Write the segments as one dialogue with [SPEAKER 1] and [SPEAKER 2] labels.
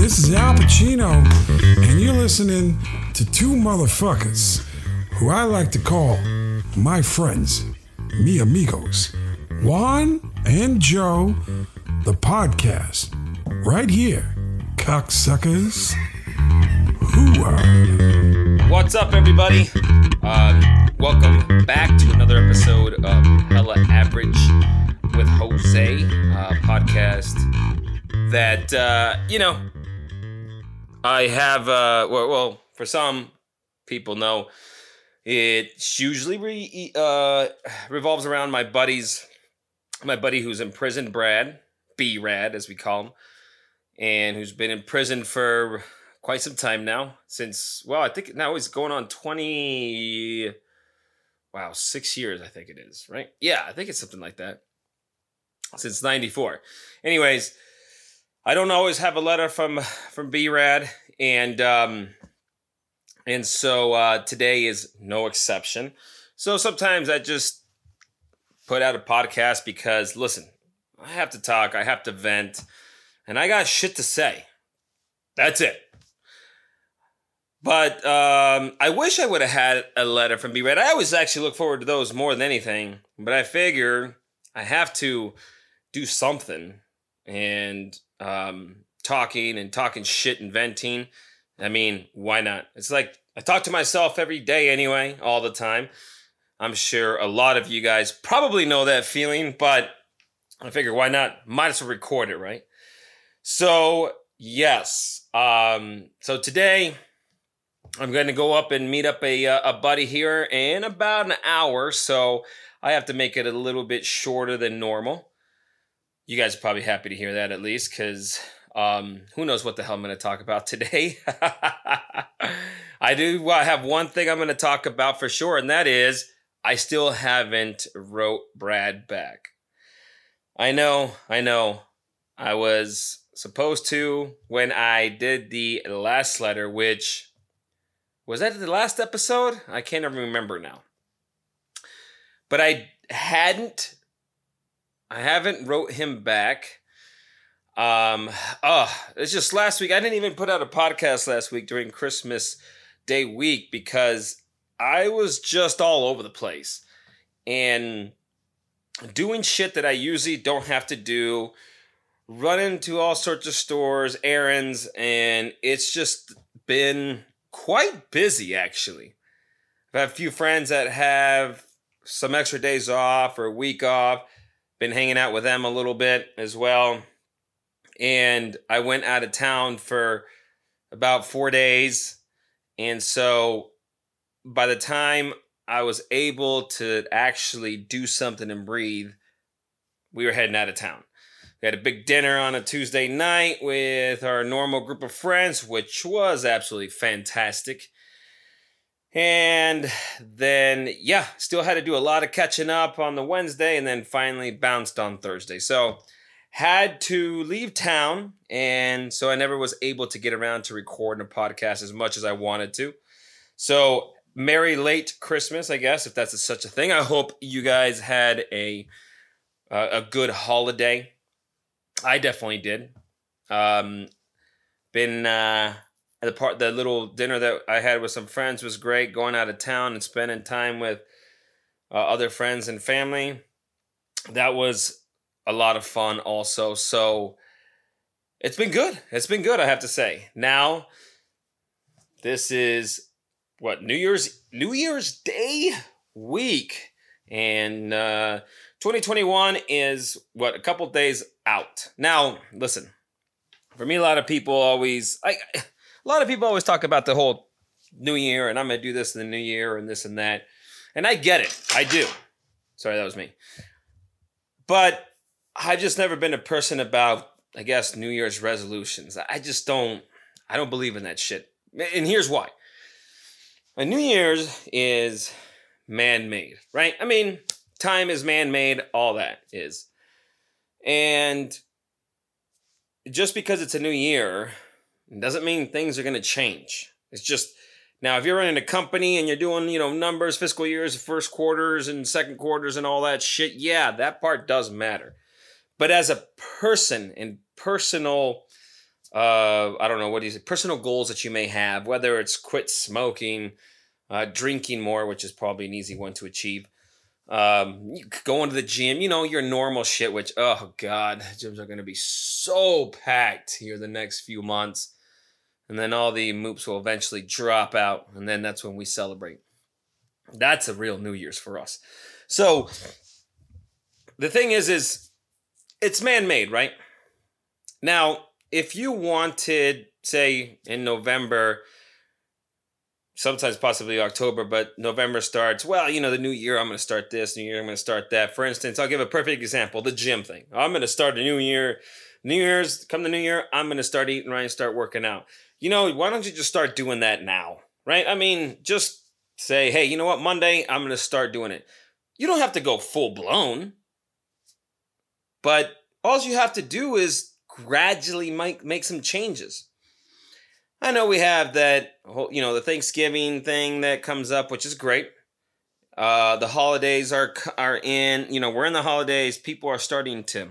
[SPEAKER 1] this is Al Pacino, and you're listening to two motherfuckers who I like to call my friends, me amigos, Juan and Joe, the podcast, right here, cocksuckers. Who are
[SPEAKER 2] What's up, everybody? Um, welcome back to another episode of Hella Average with Jose, uh, podcast that uh, you know I have. Uh, well, well, for some people know it usually re- uh, revolves around my buddies, my buddy who's in prison, Brad B. Rad, as we call him, and who's been in prison for quite some time now. Since well, I think now he's going on twenty. Wow, six years I think it is, right? Yeah, I think it's something like that. Since '94. Anyways, I don't always have a letter from from B Rad, and um, and so uh, today is no exception. So sometimes I just put out a podcast because listen, I have to talk, I have to vent, and I got shit to say. That's it. But um, I wish I would have had a letter from B. I always actually look forward to those more than anything. But I figure I have to do something. And um, talking and talking shit and venting. I mean, why not? It's like I talk to myself every day anyway, all the time. I'm sure a lot of you guys probably know that feeling, but I figure why not? Might as well record it, right? So, yes. Um, so today I'm going to go up and meet up a, uh, a buddy here in about an hour. So I have to make it a little bit shorter than normal. You guys are probably happy to hear that at least because um, who knows what the hell I'm going to talk about today. I do have one thing I'm going to talk about for sure, and that is I still haven't wrote Brad back. I know, I know. I was supposed to when I did the last letter, which was that the last episode? I can't even remember now. But I hadn't I haven't wrote him back. Um oh, it's just last week. I didn't even put out a podcast last week during Christmas Day week because I was just all over the place and doing shit that I usually don't have to do, running to all sorts of stores, errands, and it's just been quite busy actually. I have had a few friends that have some extra days off or a week off. Been hanging out with them a little bit as well. And I went out of town for about four days. And so by the time I was able to actually do something and breathe, we were heading out of town. We had a big dinner on a Tuesday night with our normal group of friends, which was absolutely fantastic. And then, yeah, still had to do a lot of catching up on the Wednesday and then finally bounced on Thursday. So, had to leave town. And so I never was able to get around to recording a podcast as much as I wanted to. So, Merry late Christmas, I guess, if that's such a thing. I hope you guys had a, uh, a good holiday. I definitely did. Um, been uh, the part the little dinner that I had with some friends was great. Going out of town and spending time with uh, other friends and family, that was a lot of fun. Also, so it's been good. It's been good. I have to say. Now, this is what New Year's New Year's Day week, and uh, 2021 is what a couple days out. Now, listen. For me, a lot of people always I a lot of people always talk about the whole new year and I'm gonna do this in the new year and this and that. And I get it. I do. Sorry, that was me. But I've just never been a person about, I guess, New Year's resolutions. I just don't I don't believe in that shit. And here's why. A New Year's is man-made, right? I mean, time is man-made, all that is. And just because it's a new year doesn't mean things are going to change. It's just now if you're running a company and you're doing, you know, numbers, fiscal years, first quarters and second quarters and all that shit, yeah, that part does matter. But as a person and personal uh, I don't know what do you say, personal goals that you may have, whether it's quit smoking, uh, drinking more, which is probably an easy one to achieve. Um, going to the gym, you know, your normal shit, which, oh God, gyms are going to be so packed here the next few months. And then all the moops will eventually drop out. And then that's when we celebrate. That's a real New Year's for us. So the thing is, is it's man made, right? Now, if you wanted, say, in November, sometimes possibly October, but November starts, well, you know, the new year, I'm going to start this, new year, I'm going to start that. For instance, I'll give a perfect example the gym thing. I'm going to start a new year. New Year's, come the new year, I'm to start eating right and start working out. You know, why don't you just start doing that now, right? I mean, just say, hey, you know what, Monday, I'm to start doing it. You don't have to go full blown, but all you have to do is gradually make, make some changes. I know we have that, whole, you know, the Thanksgiving thing that comes up, which is great. Uh, the holidays are are in, you know, we're in the holidays. People are starting to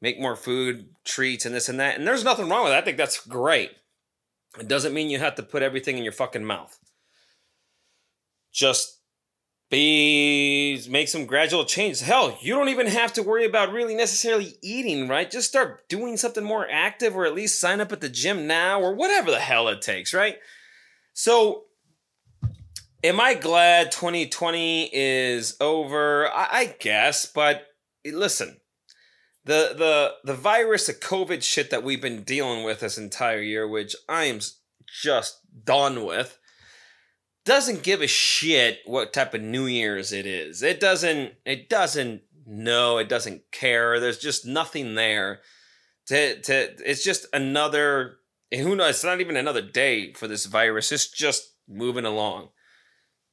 [SPEAKER 2] make more food, treats, and this and that. And there's nothing wrong with that. I think that's great. It doesn't mean you have to put everything in your fucking mouth. Just be make some gradual changes. Hell, you don't even have to worry about really necessarily eating, right? Just start doing something more active or at least sign up at the gym now or whatever the hell it takes, right? So am I glad 2020 is over? I, I guess, but listen, the the the virus, the COVID shit that we've been dealing with this entire year, which I am just done with doesn't give a shit what type of New Year's it is. It doesn't. It doesn't know. It doesn't care. There's just nothing there. To to. It's just another. Who knows? It's not even another day for this virus. It's just moving along.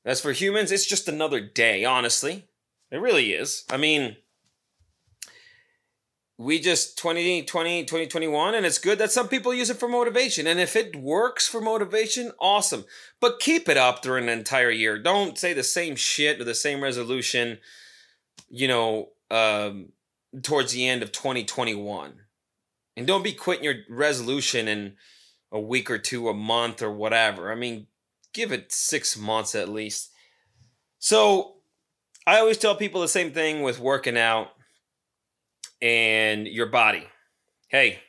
[SPEAKER 2] As for humans, it's just another day. Honestly, it really is. I mean, we just 2020 2021 and it's good that some people use it for motivation. And if it works for motivation awesome. But keep it up during an entire year. Don't say the same shit or the same resolution you know um, towards the end of 2021 and don't be quitting your resolution in a week or two a month or whatever. I mean give it six months at least. So i always tell people the same thing with working out and your body. Hey,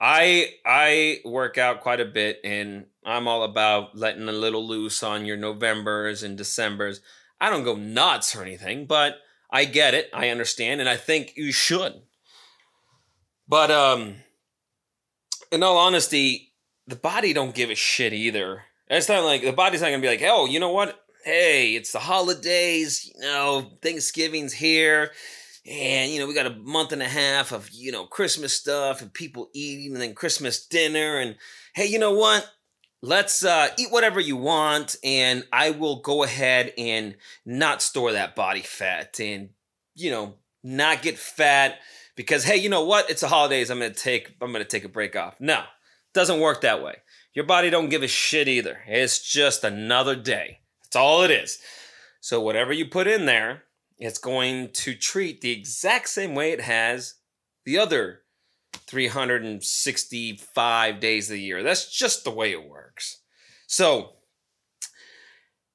[SPEAKER 2] I I work out quite a bit and I'm all about letting a little loose on your Novembers and Decembers. I don't go nuts or anything, but I get it. I understand and I think you should. But um in all honesty, the body don't give a shit either. It's not like the body's not gonna be like, oh, you know what? Hey, it's the holidays, you know, Thanksgiving's here and you know we got a month and a half of you know christmas stuff and people eating and then christmas dinner. And hey you know what? Let's uh, eat whatever you want and i will go ahead and not store that body fat and you know not get fat because hey you know what? It's the holidays. I'm gonna take i'm gonna take a break off. No doesn't work that way. Your body don't give a shit either. It's just another day. That's all it is. So whatever you put in there it's going to treat the exact same way it has the other 365 days of the year. That's just the way it works. So,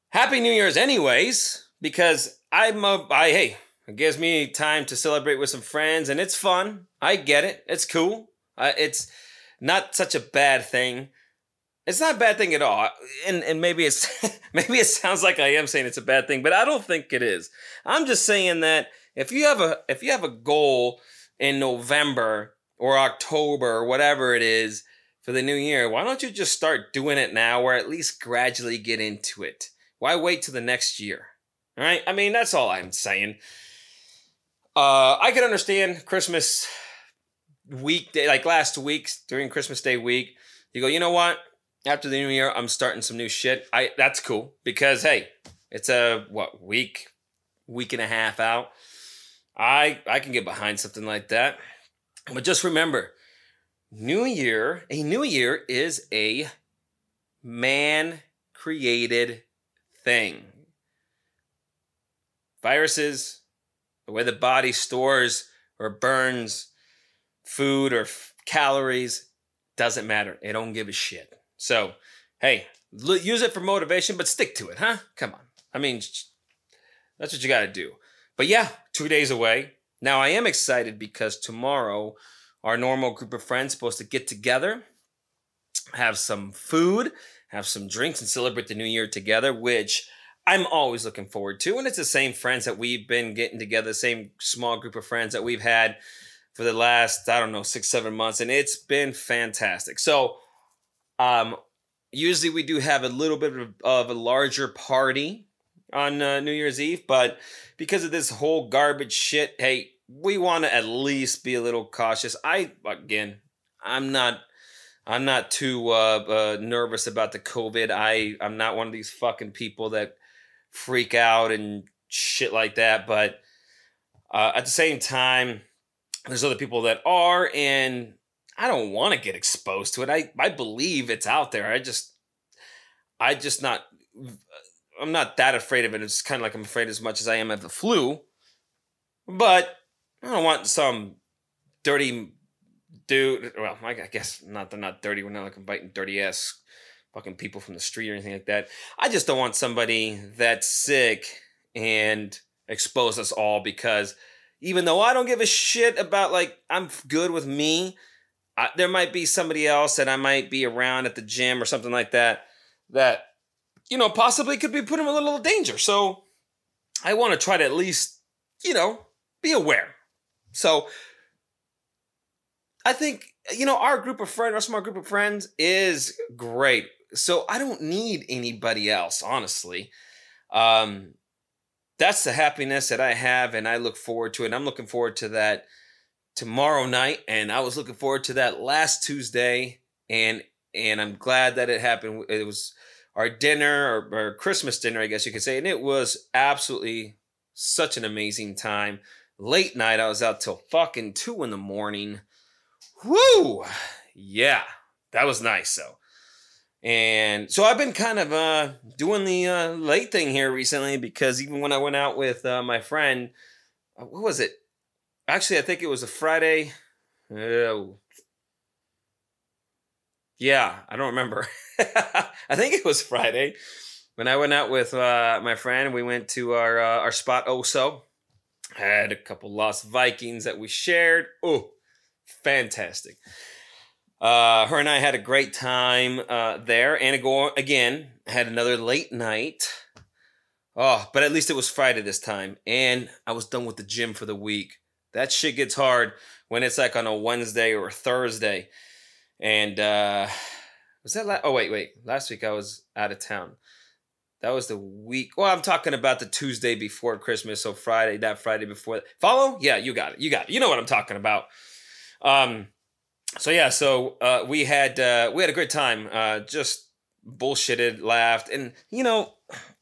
[SPEAKER 2] happy New Year's, anyways, because I'm a, I, hey, it gives me time to celebrate with some friends and it's fun. I get it. It's cool. Uh, it's not such a bad thing. It's not a bad thing at all. And and maybe it's maybe it sounds like I am saying it's a bad thing, but I don't think it is. I'm just saying that if you have a if you have a goal in November or October or whatever it is for the new year, why don't you just start doing it now or at least gradually get into it? Why wait till the next year? All right? I mean, that's all I'm saying. Uh, I can understand Christmas weekday, like last week during Christmas Day week. You go, you know what? After the new year, I'm starting some new shit. I that's cool because hey, it's a what week, week and a half out. I I can get behind something like that. But just remember, new year, a new year is a man created thing. Viruses, the way the body stores or burns food or f- calories doesn't matter. It don't give a shit. So, hey, l- use it for motivation, but stick to it, huh? Come on. I mean, that's what you got to do. But yeah, two days away. Now I am excited because tomorrow our normal group of friends supposed to get together, have some food, have some drinks, and celebrate the new year together, which I'm always looking forward to. And it's the same friends that we've been getting together, same small group of friends that we've had for the last, I don't know, six, seven months. And it's been fantastic. So, um, usually we do have a little bit of, a larger party on uh, New Year's Eve, but because of this whole garbage shit, hey, we want to at least be a little cautious. I, again, I'm not. I'm not too uh, uh, nervous about the COVID. I I'm not one of these fucking people that freak out and shit like that. But uh, at the same time, there's other people that are, and I don't want to get exposed to it. I I believe it's out there. I just I just not I'm not that afraid of it. It's kind of like I'm afraid as much as I am of the flu. But I don't want some dirty dude. Well, I guess not. They're not dirty. We're not like biting dirty ass fucking people from the street or anything like that. I just don't want somebody that's sick and expose us all because even though I don't give a shit about like I'm good with me, I, there might be somebody else that I might be around at the gym or something like that that you know possibly could be them in a little danger. So I want to try to at least you know be aware. So I think you know our group of friends, our small group of friends, is great. So I don't need anybody else, honestly. Um, that's the happiness that I have, and I look forward to it. I'm looking forward to that tomorrow night, and I was looking forward to that last Tuesday, and and I'm glad that it happened. It was our dinner or, or Christmas dinner, I guess you could say, and it was absolutely such an amazing time. Late night, I was out till fucking two in the morning. Woo! Yeah, that was nice. So, and so I've been kind of uh, doing the uh, late thing here recently because even when I went out with uh, my friend, uh, what was it? Actually, I think it was a Friday. Oh. Yeah, I don't remember. I think it was Friday when I went out with uh, my friend. We went to our uh, our spot Oso. Had a couple lost Vikings that we shared. Oh, fantastic. Uh, her and I had a great time uh, there. And again, had another late night. Oh, but at least it was Friday this time. And I was done with the gym for the week. That shit gets hard when it's like on a Wednesday or a Thursday. And uh, was that last? Oh, wait, wait. Last week I was out of town. That was the week. Well, I'm talking about the Tuesday before Christmas. So Friday, that Friday before. Follow? Yeah, you got it. You got it. You know what I'm talking about. Um, so yeah, so uh, we had uh, we had a great time. Uh, just bullshitted, laughed, and you know,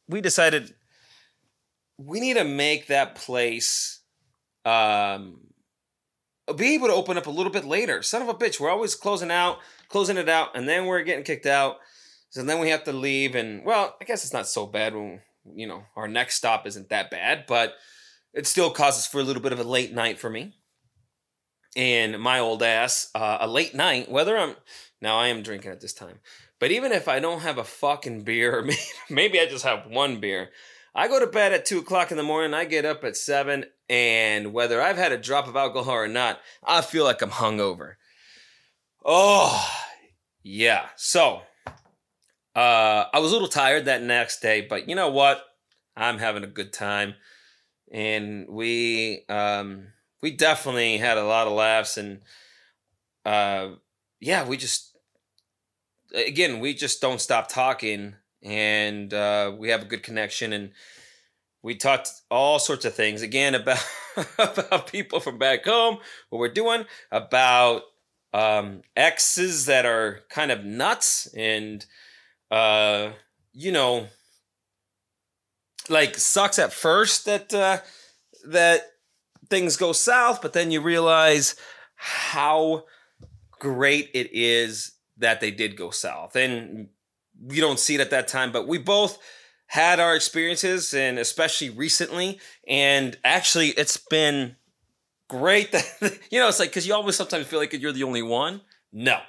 [SPEAKER 2] we decided we need to make that place um, be able to open up a little bit later. Son of a bitch, we're always closing out, closing it out, and then we're getting kicked out. So then we have to leave, and well, I guess it's not so bad when you know our next stop isn't that bad, but it still causes for a little bit of a late night for me and my old ass uh, a late night, whether I'm now I am drinking at this time, but even if I don't have a fucking beer, maybe, I just have one beer, I go to bed at two o'clock in the morning. I get up at seven, and whether I've had a drop of alcohol or not, I feel like I'm hungover. Oh, yeah. So, uh, I was a little tired that next day, but you know what? I'm having a good time, and we um we definitely had a lot of laughs and uh yeah we just again we just don't stop talking and uh we have a good connection and we talked all sorts of things again about about people from back home what we're doing about um exes that are kind of nuts and uh you know like sucks at first that uh that things go south, but then you realize how great it is that they did go south. And you don't see it at that time, but we both had our experiences and especially recently and actually it's been great that you know it's like because you always sometimes feel like you're the only one. No,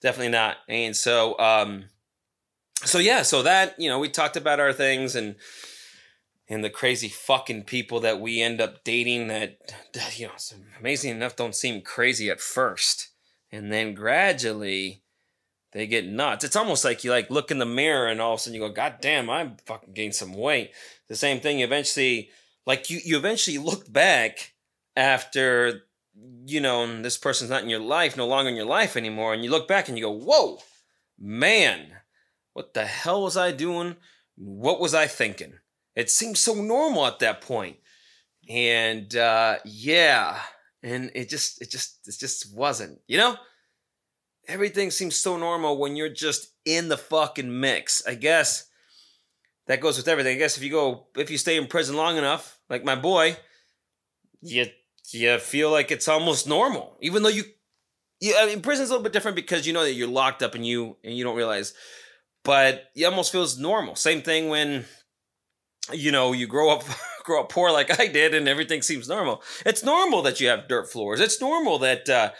[SPEAKER 2] definitely not. And so, um, so yeah, so that you know we talked about our things and and the crazy fucking people that we end up dating that you know amazing enough don't seem crazy at first and then gradually they get nuts it's almost like you like look in the mirror and all of a sudden you go god damn i'm fucking gained some weight the same thing you eventually like you you eventually look back after you know this person's not in your life no longer in your life anymore and you look back and you go whoa man what the hell was i doing what was i thinking it seemed so normal at that point. And uh, yeah, and it just it just it just wasn't, you know? Everything seems so normal when you're just in the fucking mix. I guess that goes with everything. I guess if you go if you stay in prison long enough, like my boy, you you feel like it's almost normal. Even though you you I mean prison's a little bit different because you know that you're locked up and you and you don't realize. But it almost feels normal. Same thing when you know, you grow up grow up poor like I did, and everything seems normal. It's normal that you have dirt floors. It's normal that uh,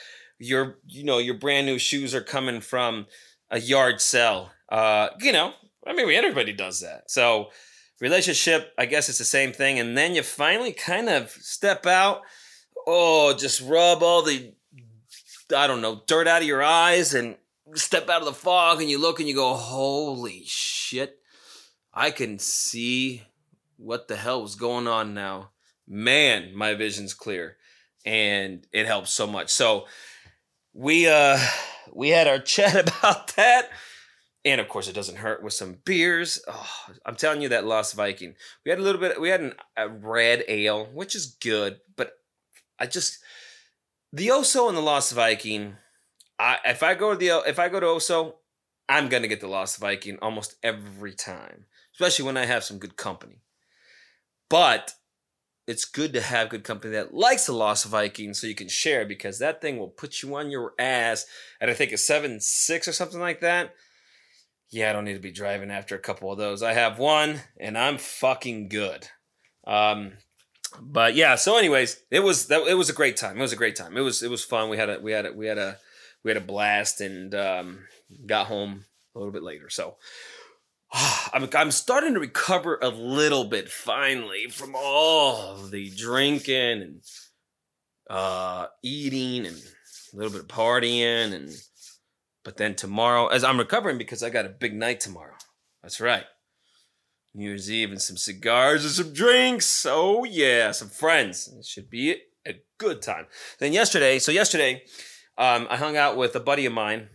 [SPEAKER 2] your you know your brand new shoes are coming from a yard sale. Uh, you know, I mean, everybody does that. So relationship, I guess it's the same thing. And then you finally kind of step out. Oh, just rub all the I don't know dirt out of your eyes and step out of the fog, and you look and you go, holy shit. I can see what the hell was going on now? Man, my vision's clear and it helps so much. So we uh we had our chat about that. And of course, it doesn't hurt with some beers. Oh, I'm telling you that Lost Viking. We had a little bit. We had an, a red ale, which is good, but I just the Oso and the Lost Viking. I if I go to the if I go to Oso, I'm gonna get the Lost Viking almost every time, especially when I have some good company. But it's good to have good company that likes the Lost Viking so you can share because that thing will put you on your ass at I think a seven six or something like that. Yeah, I don't need to be driving after a couple of those. I have one and I'm fucking good. Um, but yeah, so anyways, it was that it was a great time. It was a great time. It was it was fun. We had a we had a we had a we had a blast and um, got home a little bit later. So I'm, I'm starting to recover a little bit finally from all the drinking and uh, eating and a little bit of partying and but then tomorrow as I'm recovering because I got a big night tomorrow. That's right. New Year's Eve and some cigars and some drinks. Oh yeah, some friends. It should be a good time. Then yesterday, so yesterday, um, I hung out with a buddy of mine.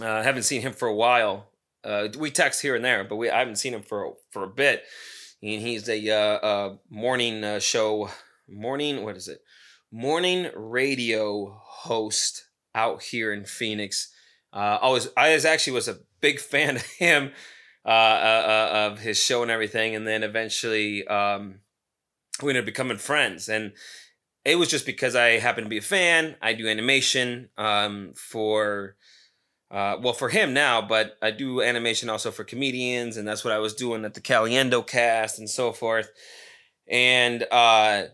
[SPEAKER 2] Uh, I haven't seen him for a while. Uh, we text here and there, but we I haven't seen him for for a bit. And he's a uh, uh, morning uh, show, morning what is it? Morning radio host out here in Phoenix. Uh, I was I was actually was a big fan of him, uh, uh, uh, of his show and everything, and then eventually um, we ended up becoming friends. And it was just because I happen to be a fan. I do animation um, for uh, well, for him now, but I do animation also for comedians, and that's what I was doing at the Caliendo cast and so forth. And uh,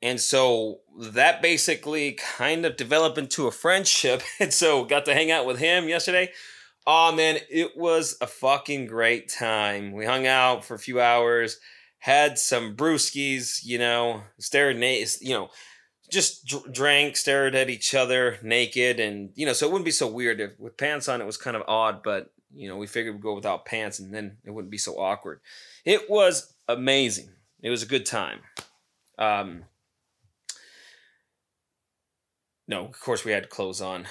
[SPEAKER 2] and so that basically kind of developed into a friendship. And so got to hang out with him yesterday. Oh man, it was a fucking great time. We hung out for a few hours, had some brewskis, you know, stared, you know, just dr- drank, stared at each other naked, and you know, so it wouldn't be so weird if with pants on. It was kind of odd, but you know, we figured we'd go without pants, and then it wouldn't be so awkward. It was amazing. It was a good time. Um, no, of course we had clothes on.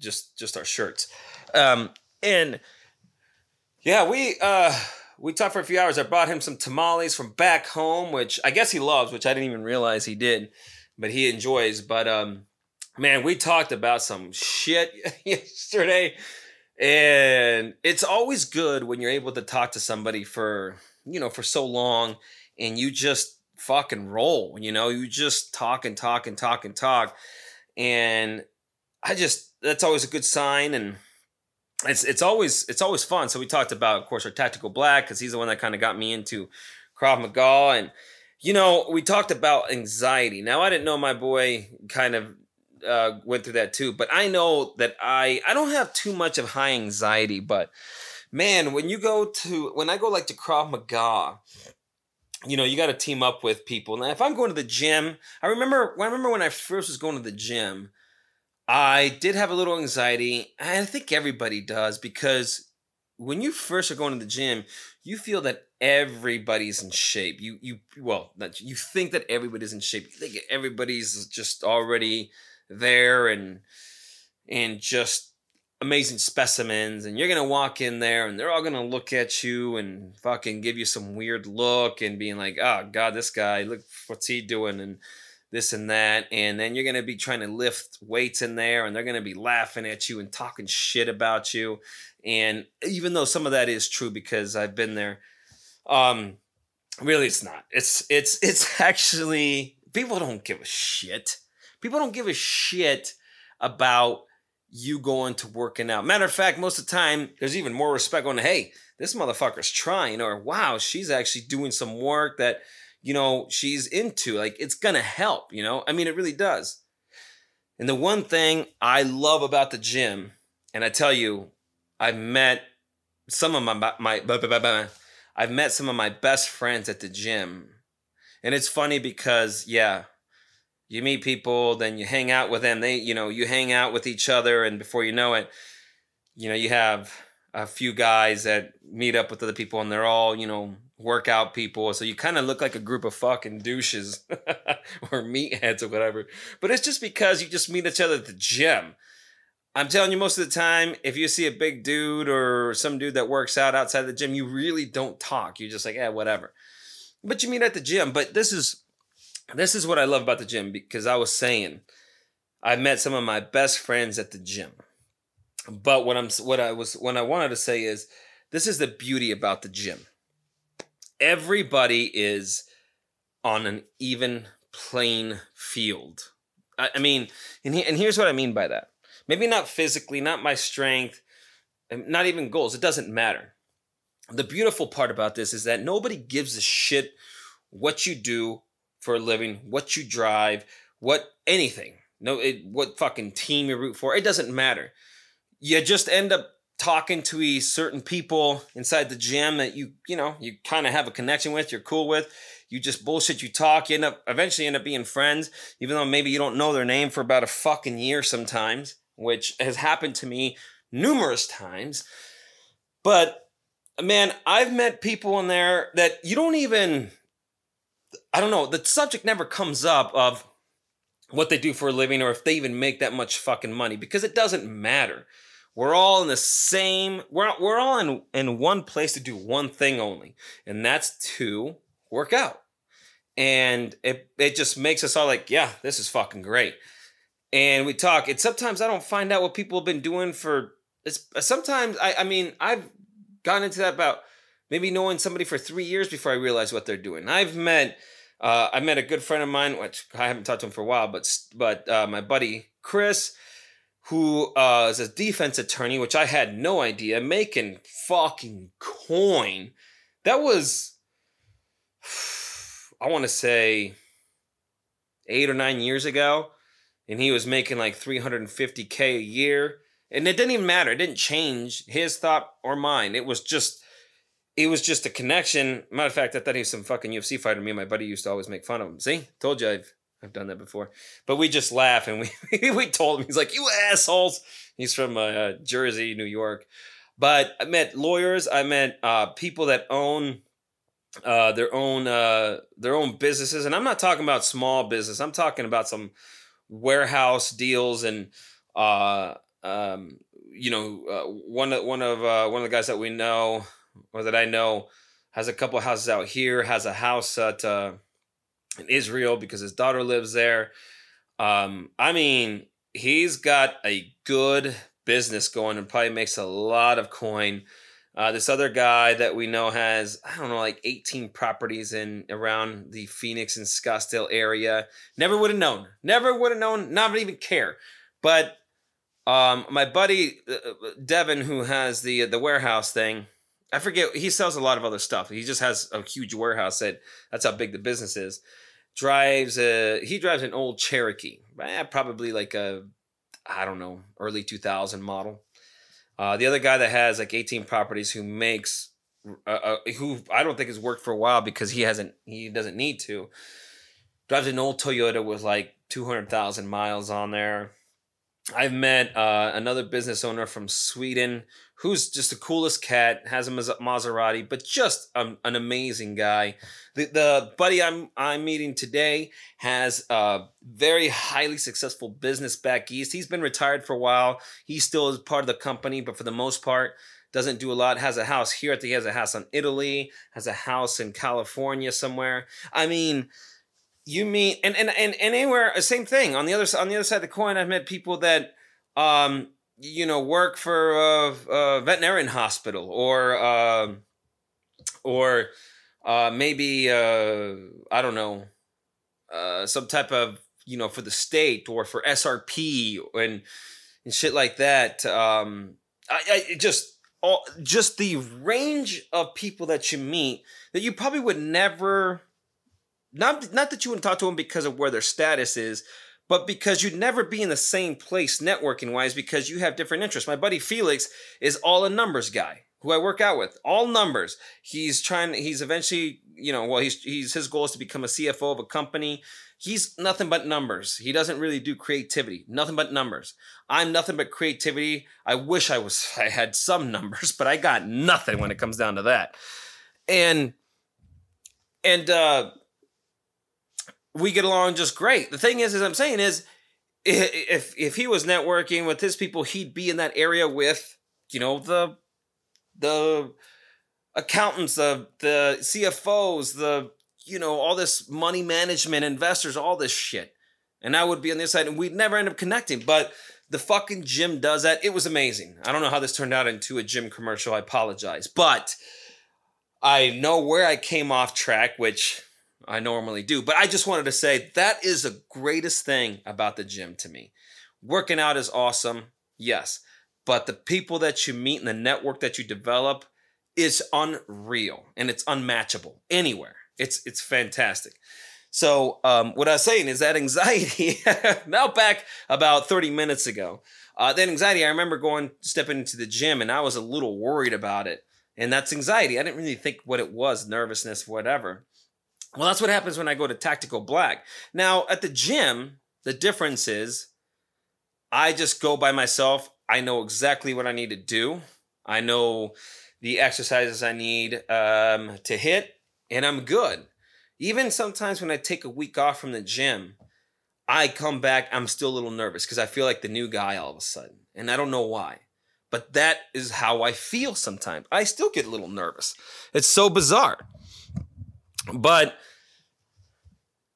[SPEAKER 2] Just just our shirts. Um, and yeah, we uh we talked for a few hours. I brought him some tamales from back home, which I guess he loves, which I didn't even realize he did, but he enjoys. But um, man, we talked about some shit yesterday, and it's always good when you're able to talk to somebody for you know for so long, and you just fucking roll. You know, you just talk and talk and talk and talk, and I just that's always a good sign and it's it's always it's always fun. So we talked about, of course, our tactical black because he's the one that kind of got me into Krav Maga, and you know, we talked about anxiety. Now, I didn't know my boy kind of uh, went through that too, but I know that I I don't have too much of high anxiety. But man, when you go to when I go like to Krav Maga, you know, you got to team up with people. Now, if I'm going to the gym, I remember I remember when I first was going to the gym, I did have a little anxiety. I think everybody does because when you first are going to the gym, you feel that everybody's in shape. You you well, you think that everybody's in shape. You think everybody's just already there and and just amazing specimens and you're gonna walk in there and they're all gonna look at you and fucking give you some weird look and being like oh god this guy look what's he doing and this and that and then you're gonna be trying to lift weights in there and they're gonna be laughing at you and talking shit about you. And even though some of that is true because i've been there um really it's not. It's it's it's actually people don't give a shit. People don't give a shit about you going to working out. Matter of fact, most of the time, there's even more respect on, hey, this motherfucker's trying, or wow, she's actually doing some work that, you know, she's into. Like, it's gonna help, you know? I mean, it really does. And the one thing I love about the gym, and I tell you, I've met some of my, my, I've met some of my best friends at the gym. And it's funny because, yeah, you meet people, then you hang out with them. They, you know, you hang out with each other, and before you know it, you know, you have a few guys that meet up with other people, and they're all, you know, workout people. So you kind of look like a group of fucking douches or meatheads or whatever. But it's just because you just meet each other at the gym. I'm telling you, most of the time, if you see a big dude or some dude that works out outside the gym, you really don't talk. You're just like, yeah, whatever. But you meet at the gym. But this is this is what I love about the gym because I was saying I met some of my best friends at the gym. But what I'm what I was what I wanted to say is this is the beauty about the gym. Everybody is on an even playing field. I, I mean, and, he, and here's what I mean by that. Maybe not physically, not my strength, um, not even goals. It doesn't matter. The beautiful part about this is that nobody gives a shit what you do for a living, what you drive, what anything. No, it, what fucking team you root for. It doesn't matter. You just end up talking to certain people inside the gym that you you know you kind of have a connection with. You're cool with. You just bullshit. You talk. You end up eventually end up being friends, even though maybe you don't know their name for about a fucking year sometimes, which has happened to me numerous times. But man, I've met people in there that you don't even I don't know, the subject never comes up of what they do for a living or if they even make that much fucking money because it doesn't matter. We're all in the same, we're, we're all in, in one place to do one thing only, and that's to work out. And it, it just makes us all like, yeah, this is fucking great. And we talk, and sometimes I don't find out what people have been doing for, it's sometimes, I, I mean, I've gotten into that about maybe knowing somebody for three years before I realize what they're doing. I've met uh, I met a good friend of mine, which I haven't talked to him for a while, but but uh, my buddy Chris, who uh, is a defense attorney, which I had no idea, making fucking coin. That was, I want to say, eight or nine years ago, and he was making like 350k a year, and it didn't even matter. It didn't change his thought or mine. It was just it was just a connection. Matter of fact, I thought he was some fucking UFC fighter. Me and my buddy used to always make fun of him. See, told you I've I've done that before. But we just laugh and we we told him he's like you assholes. He's from uh, Jersey, New York. But I met lawyers. I met uh, people that own uh, their own uh, their own businesses, and I'm not talking about small business. I'm talking about some warehouse deals and uh, um, you know uh, one one of uh, one of the guys that we know or that I know has a couple houses out here, has a house at uh, in Israel because his daughter lives there. Um, I mean, he's got a good business going and probably makes a lot of coin. Uh, this other guy that we know has I don't know like 18 properties in around the Phoenix and Scottsdale area. Never would have known. Never would have known. Not even care. But um, my buddy uh, uh Devin, who has the the warehouse thing, I forget. He sells a lot of other stuff. He just has a huge warehouse. That that's how big the business is. Drives a he drives an old Cherokee, eh, probably like a I don't know early two thousand model. Uh, the other guy that has like eighteen properties who makes uh, uh, who I don't think has worked for a while because he hasn't he doesn't need to drives an old Toyota with like two hundred thousand miles on there I've met uh, another business owner from Sweden who's just the coolest cat, has a Maserati, but just an amazing guy. The, the buddy I'm I'm meeting today has a very highly successful business back east. He's been retired for a while. He still is part of the company, but for the most part, doesn't do a lot. Has a house here. I think he has a house in Italy. Has a house in California somewhere. I mean you meet and, and and and anywhere uh, same thing. On the other on the other side of the coin i've met people that um you know work for a, a veterinarian hospital or uh, or uh maybe uh i don't know uh some type of you know for the state or for srp and and shit like that. Um i i just all just the range of people that you meet that you probably would never not not that you wouldn't talk to them because of where their status is, but because you'd never be in the same place networking wise because you have different interests. My buddy Felix is all a numbers guy who I work out with, all numbers. He's trying. He's eventually, you know, well, he's he's his goal is to become a CFO of a company. He's nothing but numbers. He doesn't really do creativity. Nothing but numbers. I'm nothing but creativity. I wish I was. I had some numbers, but I got nothing when it comes down to that. And and uh we get along just great. The thing is, as I'm saying, is if if he was networking with his people, he'd be in that area with you know the the accountants, the the CFOs, the you know all this money management, investors, all this shit, and I would be on the side, and we'd never end up connecting. But the fucking gym does that. It was amazing. I don't know how this turned out into a gym commercial. I apologize, but I know where I came off track, which I normally do. But I just wanted to say that is the greatest thing about the gym to me. Working out is awesome, yes, but the people that you meet and the network that you develop is unreal and it's unmatchable anywhere. It's it's fantastic. So um, what I was saying is that anxiety. now back about thirty minutes ago, uh, that anxiety. I remember going stepping into the gym and I was a little worried about it, and that's anxiety. I didn't really think what it was, nervousness, whatever. Well, that's what happens when I go to Tactical Black. Now, at the gym, the difference is I just go by myself. I know exactly what I need to do. I know the exercises I need um, to hit, and I'm good. Even sometimes when I take a week off from the gym, I come back, I'm still a little nervous because I feel like the new guy all of a sudden. And I don't know why. But that is how I feel sometimes. I still get a little nervous. It's so bizarre. But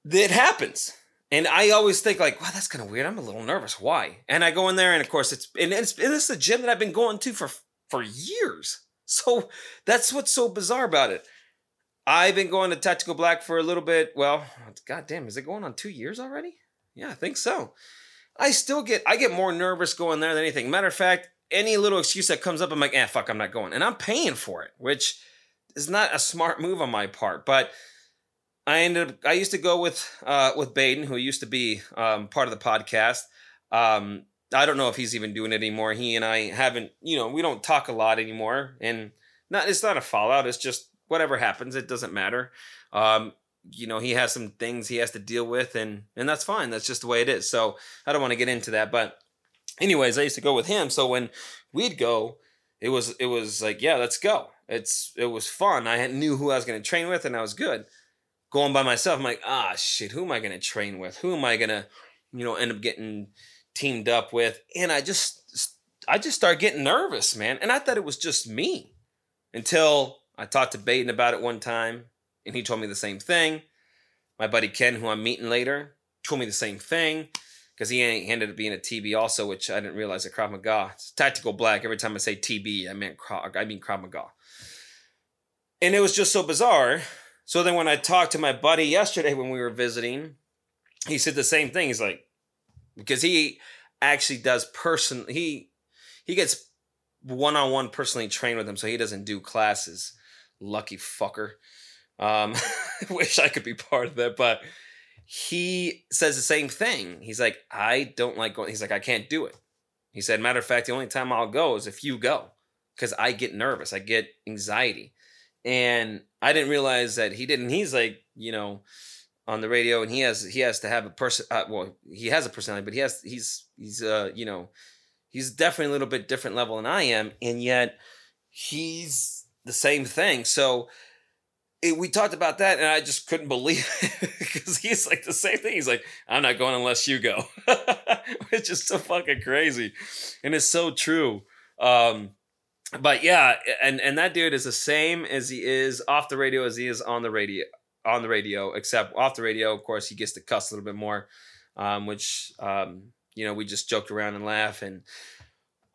[SPEAKER 2] it happens. And I always think like, wow, that's kind of weird. I'm a little nervous. Why? And I go in there, and of course, it's and it's, and it's a gym that I've been going to for for years. So that's what's so bizarre about it. I've been going to Tactical Black for a little bit. Well, god damn, is it going on two years already? Yeah, I think so. I still get I get more nervous going there than anything. Matter of fact, any little excuse that comes up, I'm like, eh, fuck, I'm not going, and I'm paying for it, which is not a smart move on my part. But I ended up. I used to go with uh, with Baden, who used to be um, part of the podcast. Um, I don't know if he's even doing it anymore. He and I haven't. You know, we don't talk a lot anymore, and not. It's not a fallout. It's just whatever happens. It doesn't matter. Um, you know, he has some things he has to deal with, and and that's fine. That's just the way it is. So I don't want to get into that, but anyways, I used to go with him. So when we'd go, it was it was like, yeah, let's go it's it was fun. I knew who I was going to train with, and I was good. Going by myself, I'm like, ah, shit. Who am I going to train with? Who am I going to, you know, end up getting teamed up with? And I just, I just started getting nervous, man. And I thought it was just me until I talked to Baden about it one time, and he told me the same thing. My buddy Ken, who I'm meeting later, told me the same thing because he ended up being a TB also, which I didn't realize at Krav Maga. It's tactical black. Every time I say TB, I meant I mean Krav Maga. And it was just so bizarre. So then when I talked to my buddy yesterday when we were visiting, he said the same thing. He's like, because he actually does person he he gets one on one personally trained with him, so he doesn't do classes. Lucky fucker. Um, wish I could be part of that, but he says the same thing. He's like, I don't like going. He's like, I can't do it. He said, matter of fact, the only time I'll go is if you go, because I get nervous, I get anxiety, and I didn't realize that he didn't. He's like, you know, on the radio, and he has he has to have a person. Uh, well, he has a personality, but he has he's he's uh you know he's definitely a little bit different level than I am, and yet he's the same thing. So it, we talked about that, and I just couldn't believe it because he's like the same thing. He's like, "I'm not going unless you go," which is so fucking crazy, and it's so true. Um, but yeah, and and that dude is the same as he is off the radio as he is on the radio. On the radio, except off the radio, of course, he gets to cuss a little bit more, um, which um, you know we just joked around and laugh and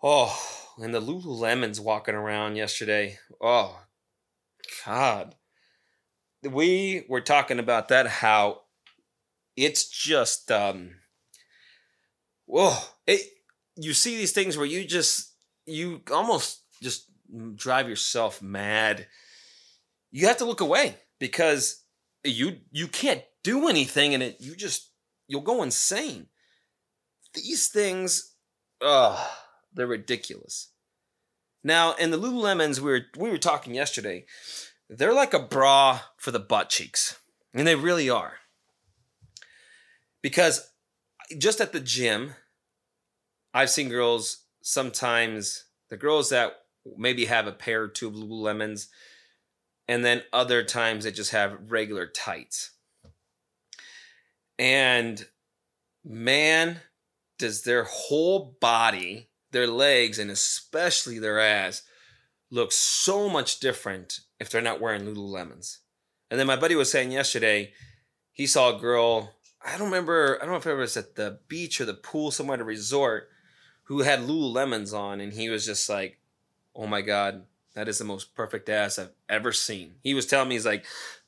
[SPEAKER 2] oh, and the Lululemons walking around yesterday. Oh, God we were talking about that how it's just um whoa it you see these things where you just you almost just drive yourself mad you have to look away because you you can't do anything and it you just you'll go insane these things uh they're ridiculous now in the lululemons we were we were talking yesterday they're like a bra for the butt cheeks. And they really are. Because just at the gym, I've seen girls sometimes, the girls that maybe have a pair or two of Lululemons, and then other times they just have regular tights. And man, does their whole body, their legs, and especially their ass look so much different if they're not wearing Lululemons. And then my buddy was saying yesterday, he saw a girl. I don't remember. I don't know if it was at the beach or the pool, somewhere at a resort, who had Lululemons on, and he was just like, "Oh my god, that is the most perfect ass I've ever seen." He was telling me, he's like,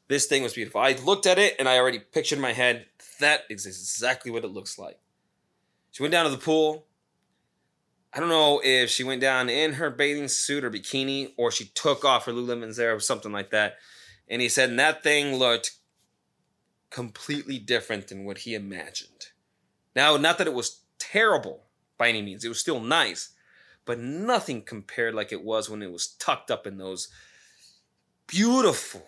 [SPEAKER 2] "This thing was beautiful." I looked at it and I already pictured in my head that is exactly what it looks like. She went down to the pool. I don't know if she went down in her bathing suit or bikini or she took off her Lululemons there or something like that. And he said, and that thing looked completely different than what he imagined. Now, not that it was terrible by any means, it was still nice, but nothing compared like it was when it was tucked up in those beautiful,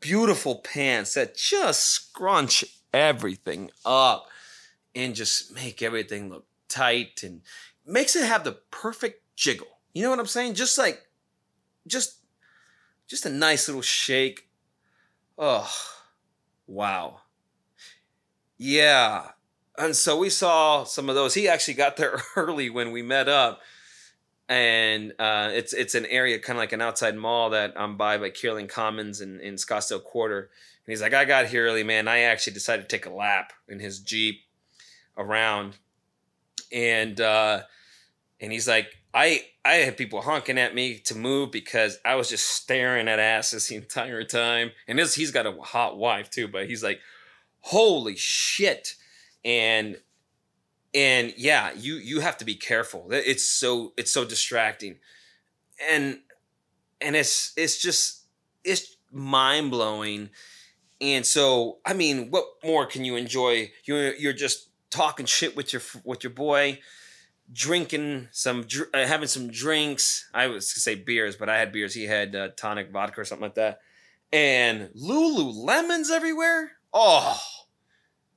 [SPEAKER 2] beautiful pants that just scrunch everything up and just make everything look tight and makes it have the perfect jiggle. You know what I'm saying? Just like, just, just a nice little shake. Oh, wow. Yeah. And so we saw some of those. He actually got there early when we met up. And uh, it's it's an area kind of like an outside mall that I'm by by Kierland Commons in, in Scottsdale Quarter. And he's like, I got here early, man. I actually decided to take a lap in his Jeep around. And uh, and he's like, I I had people honking at me to move because I was just staring at asses the entire time. And this he's got a hot wife too, but he's like, holy shit. And and yeah, you you have to be careful. It's so it's so distracting. And and it's it's just it's mind blowing. And so, I mean, what more can you enjoy? You're you're just talking shit with your with your boy drinking some, uh, having some drinks. I was to say beers, but I had beers. He had uh, tonic vodka or something like that. And Lululemons everywhere. Oh,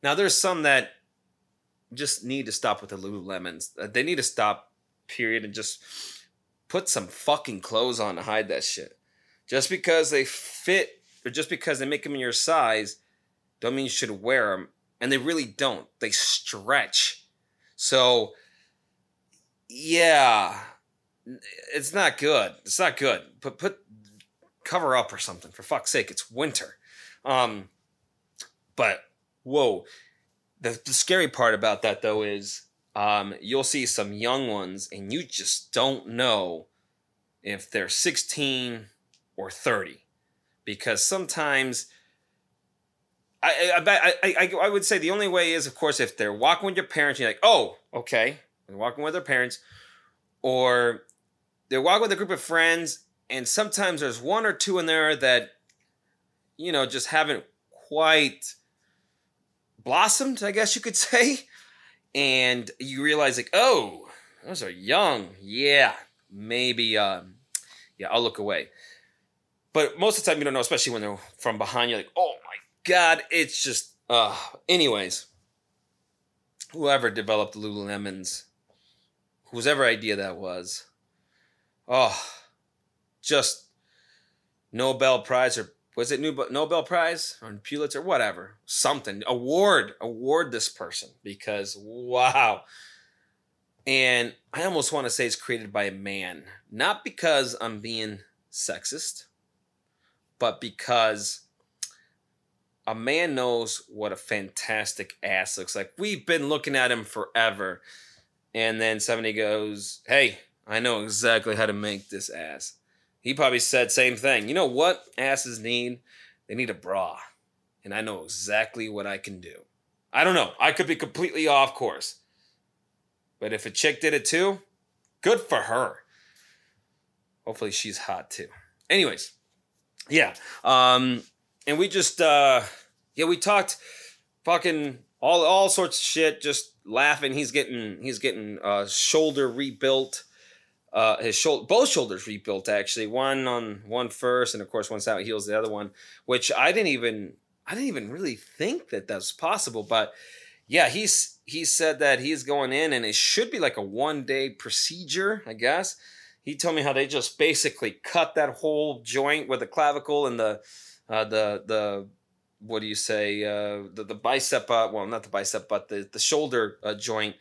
[SPEAKER 2] now there's some that just need to stop with the Lululemons. Uh, they need to stop, period, and just put some fucking clothes on to hide that shit. Just because they fit or just because they make them in your size, don't mean you should wear them. And they really don't. They stretch. So yeah, it's not good. It's not good. Put put cover up or something for fuck's sake. It's winter. Um, but whoa, the, the scary part about that though is um, you'll see some young ones and you just don't know if they're 16 or 30 because sometimes I I, I, I, I would say the only way is of course if they're walking with your parents you're like oh okay. And walking with their parents, or they're walking with a group of friends, and sometimes there's one or two in there that, you know, just haven't quite blossomed, I guess you could say. And you realize, like, oh, those are young. Yeah, maybe, um, yeah, I'll look away. But most of the time, you don't know, especially when they're from behind. You're like, oh my God, it's just, uh, anyways. Whoever developed Lululemons, whosever idea that was, oh, just Nobel Prize or was it Nobel Prize or Pulitzer, or whatever, something award, award this person because wow. And I almost want to say it's created by a man, not because I'm being sexist, but because a man knows what a fantastic ass looks like. We've been looking at him forever. And then somebody goes, Hey, I know exactly how to make this ass. He probably said same thing. You know what asses need? They need a bra. And I know exactly what I can do. I don't know. I could be completely off course. But if a chick did it too, good for her. Hopefully she's hot too. Anyways, yeah. Um and we just uh yeah, we talked fucking all all sorts of shit, just laughing. He's getting he's getting uh shoulder rebuilt uh, his shoulder, both shoulders rebuilt actually. One on one first, and of course, once out heals the other one. Which I didn't even, I didn't even really think that that's possible. But yeah, he's he said that he's going in, and it should be like a one day procedure, I guess. He told me how they just basically cut that whole joint with the clavicle and the uh, the the what do you say uh, the the bicep uh, well not the bicep but the the shoulder uh, joint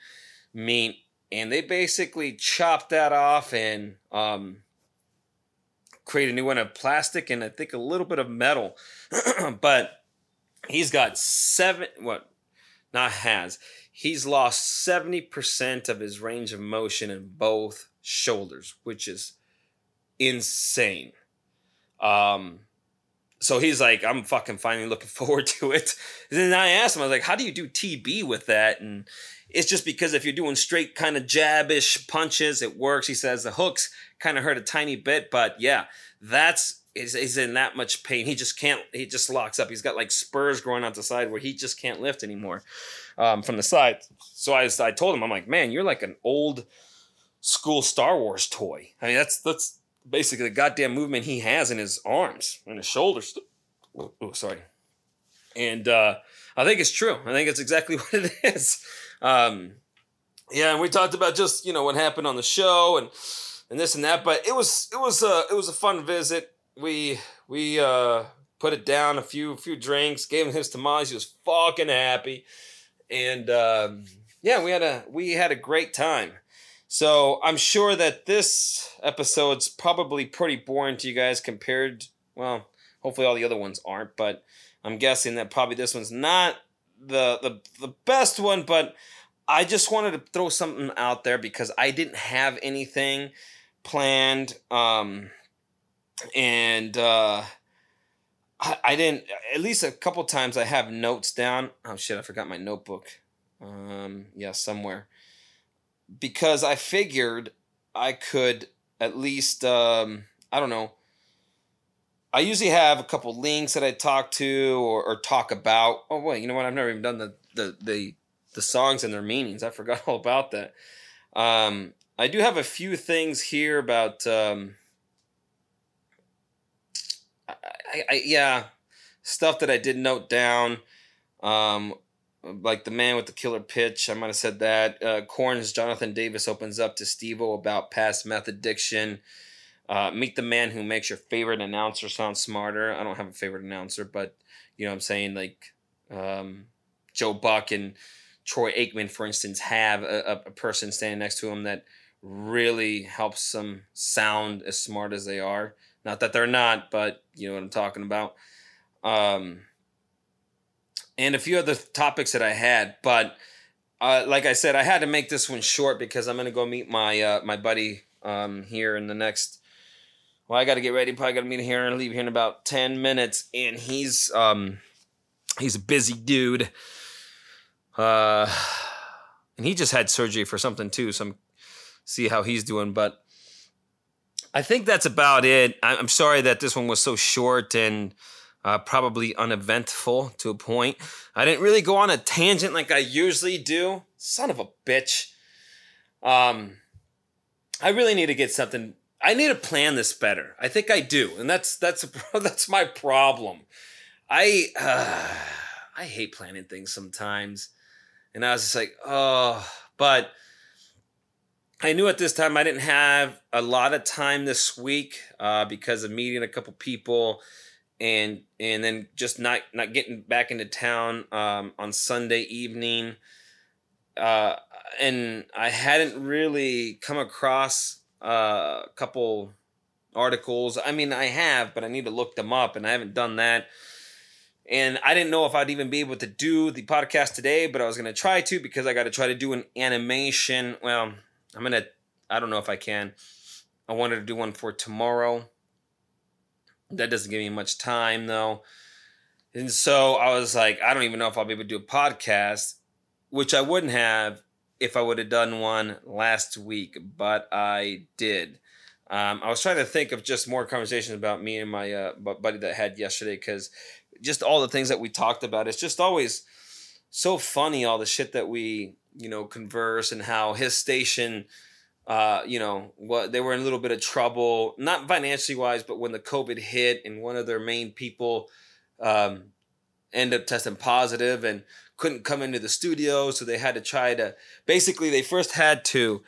[SPEAKER 2] meat and they basically chopped that off and um, create a new one of plastic and I think a little bit of metal. but he's got seven, what, not has, he's lost 70% of his range of motion in both shoulders, which is insane. Um, so he's like, I'm fucking finally looking forward to it. And then I asked him, I was like, how do you do TB with that? And it's just because if you're doing straight kind of jabbish punches, it works. He says the hooks kind of hurt a tiny bit, but yeah, that's is is in that much pain. He just can't. He just locks up. He's got like spurs growing out the side where he just can't lift anymore um, from the side. So I I told him I'm like, man, you're like an old school Star Wars toy. I mean, that's that's basically the goddamn movement he has in his arms and his shoulders. Oh sorry. And uh, I think it's true. I think it's exactly what it is. Um, yeah, and we talked about just you know what happened on the show and and this and that, but it was it was a it was a fun visit. We we uh, put it down a few few drinks, gave him his tamales. He was fucking happy, and um, yeah, we had a we had a great time. So I'm sure that this episode's probably pretty boring to you guys compared. Well, hopefully all the other ones aren't, but I'm guessing that probably this one's not the the the best one, but I just wanted to throw something out there because I didn't have anything planned, um, and uh, I, I didn't. At least a couple times I have notes down. Oh shit! I forgot my notebook. Um, yeah, somewhere. Because I figured I could at least um, I don't know I usually have a couple links that I talk to or, or talk about. Oh wait, you know what? I've never even done the the the, the songs and their meanings. I forgot all about that. Um, I do have a few things here about. Um, I, I, yeah, stuff that I did note down. Um, like the man with the killer pitch. I might have said that. Uh, Korn's Jonathan Davis opens up to Steve-O about past meth addiction. Uh, meet the man who makes your favorite announcer sound smarter. I don't have a favorite announcer, but you know what I'm saying? Like um, Joe Buck and Troy Aikman, for instance, have a, a person standing next to them that really helps them sound as smart as they are. Not that they're not, but you know what I'm talking about. Um, and a few other topics that I had, but uh, like I said, I had to make this one short because I'm gonna go meet my uh, my buddy um, here in the next well, I got to get ready. Probably got to meet here and leave here in about ten minutes. And he's um, he's a busy dude. Uh, and he just had surgery for something too. So I'm see how he's doing. But I think that's about it. I'm sorry that this one was so short and uh, probably uneventful to a point. I didn't really go on a tangent like I usually do. Son of a bitch. Um, I really need to get something. I need to plan this better. I think I do, and that's that's that's my problem. I uh, I hate planning things sometimes, and I was just like, oh, but I knew at this time I didn't have a lot of time this week uh, because of meeting a couple people and and then just not not getting back into town um, on Sunday evening. Uh, and I hadn't really come across uh, couple articles. I mean, I have, but I need to look them up, and I haven't done that. And I didn't know if I'd even be able to do the podcast today, but I was to try to because I got to try to do an animation. Well, I'm gonna. I don't know if I can. I wanted to do one for tomorrow. That doesn't give me much time though. And so I was like, I don't even know if I'll be able to do a podcast, which I wouldn't have if I would have done one last week, but I did. Um, I was trying to think of just more conversations about me and my uh, buddy that I had yesterday because just all the things that we talked about. It's just always so funny, all the shit that we you know, converse and how his station, uh, you know, what they were in a little bit of trouble, not financially wise, but when the COVID hit and one of their main people um, ended up testing positive and couldn't come into the studio, so they had to try to basically they first had to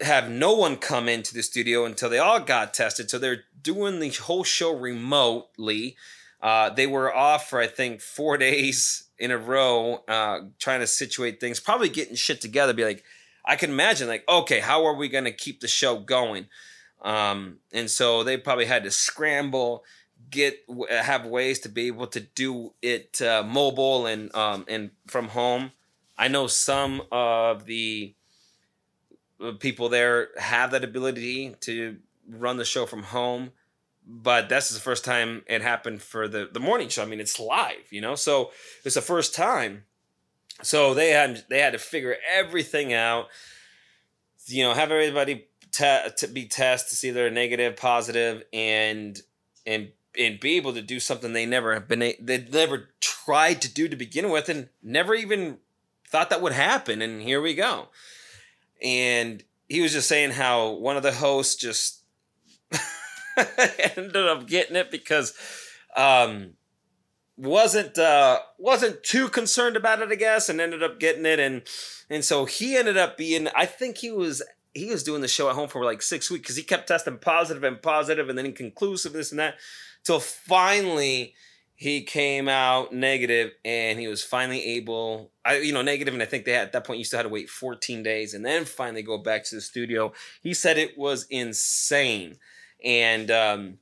[SPEAKER 2] have no one come into the studio until they all got tested. So they're doing the whole show remotely. Uh, they were off for I think four days in a row, uh, trying to situate things, probably getting shit together. Be like, I can imagine, like, okay, how are we to keep the show going? Um, and so they probably had to scramble, get have ways to be able to do it uh, mobile and um, and from home. I know some of the uh, people there have that ability to run the show from home but that's the first time it happened for the the morning show. I mean, it's live, you know, so it's the first time. So they had they had to figure everything out. You know, have everybody te- to be tested to see they're negative, positive, and and and be able to do something they never have been they never tried to do to begin with, and never even thought that would happen. And here we go. And he was just saying how one of the hosts just ended up getting it because um, wasn't uh, wasn't too concerned about it, I guess, and ended up getting it, and and so he ended up being. I think he was he was doing the show at home for like six weeks because he kept testing positive and positive, and then inconclusive this and that, till finally he came out negative and he was finally able I you know negative and I think they had at that point you still had to wait 14 days and then finally go back to the studio. He said it was insane and um,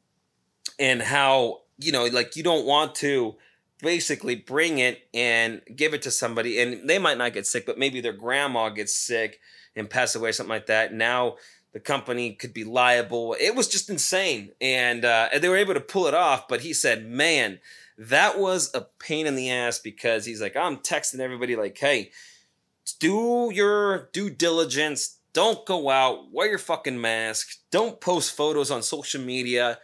[SPEAKER 2] and how you know like you don't want to basically bring it and give it to somebody and they might not get sick but maybe their grandma gets sick and pass away something like that now the company could be liable. It was just insane. And, uh, they were able to pull it off but he said man that was a pain in the ass because he's like i'm texting everybody like hey do your due diligence. Don't go out, wear your fucking mask, don't post photos on social media.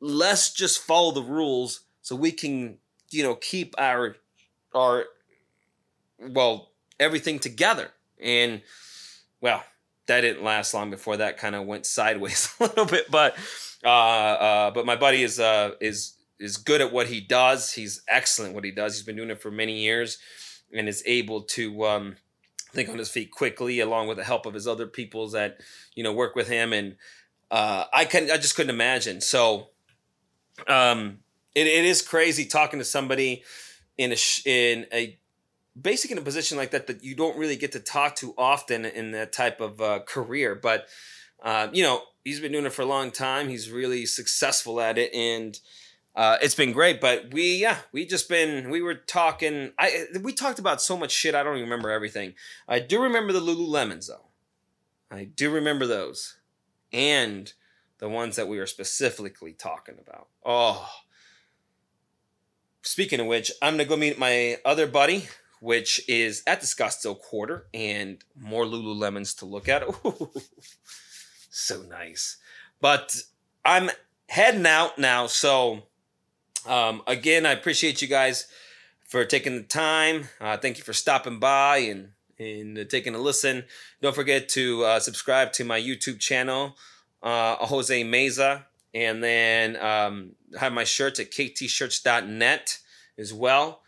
[SPEAKER 2] Let's just follow the rules so we can, you know, keep our our well, everything together. And well, that didn't last long before that kind of went sideways a little bit, but uh, uh, but my buddy is uh, is is good at what he does. He's excellent what he does. He's been doing it for many years and is able to um, think on his feet quickly, along with the help of his other peoples that you know work with him. And uh, I can I just couldn't imagine. So um, it, it is crazy talking to somebody in a in a basic in a position like that that you don't really get to talk to often in that type of uh, career. But uh, you know, he's been doing it for a long time. He's really successful at it, and uh, it's been great, but we yeah we just been we were talking. I we talked about so much shit. I don't even remember everything. I do remember the Lululemons though. I do remember those, and the ones that we were specifically talking about. Oh, speaking of which, I'm gonna go meet my other buddy, which is at the Scottsdale Quarter, and more Lululemons to look at. Ooh, so nice. But I'm heading out now. So, um, again, I appreciate you guys for taking the time. Uh, thank you for stopping by and, and uh, taking a listen. Don't forget to uh, subscribe to my YouTube channel, uh, Jose Meza. And then um, have my shirts at ktshirts.net as well.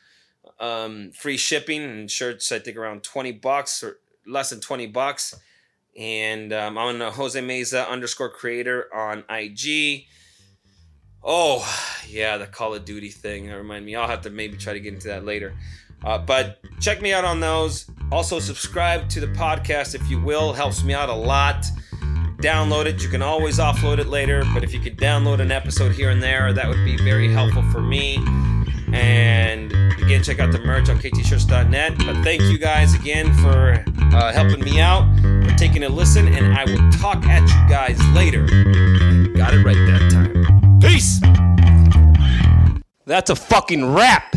[SPEAKER 2] Um, free shipping and shirts, I think around 20 bucks or less than 20 bucks. And um, I'm on Jose Meza underscore creator on IG. Oh, yeah, the Call of Duty thing. That remind me. I'll have to maybe try to get into that later. Uh, but check me out on those. Also, subscribe to the podcast if you will. Helps me out a lot. Download it. You can always offload it later, but if you could download an episode here and there, that would be very helpful for me. And again, check out the merch on ktshirts.net. But thank you guys again for uh, helping me out, for taking a listen, and I will talk at you guys later. Got it right that time. Peace! That's a fucking wrap.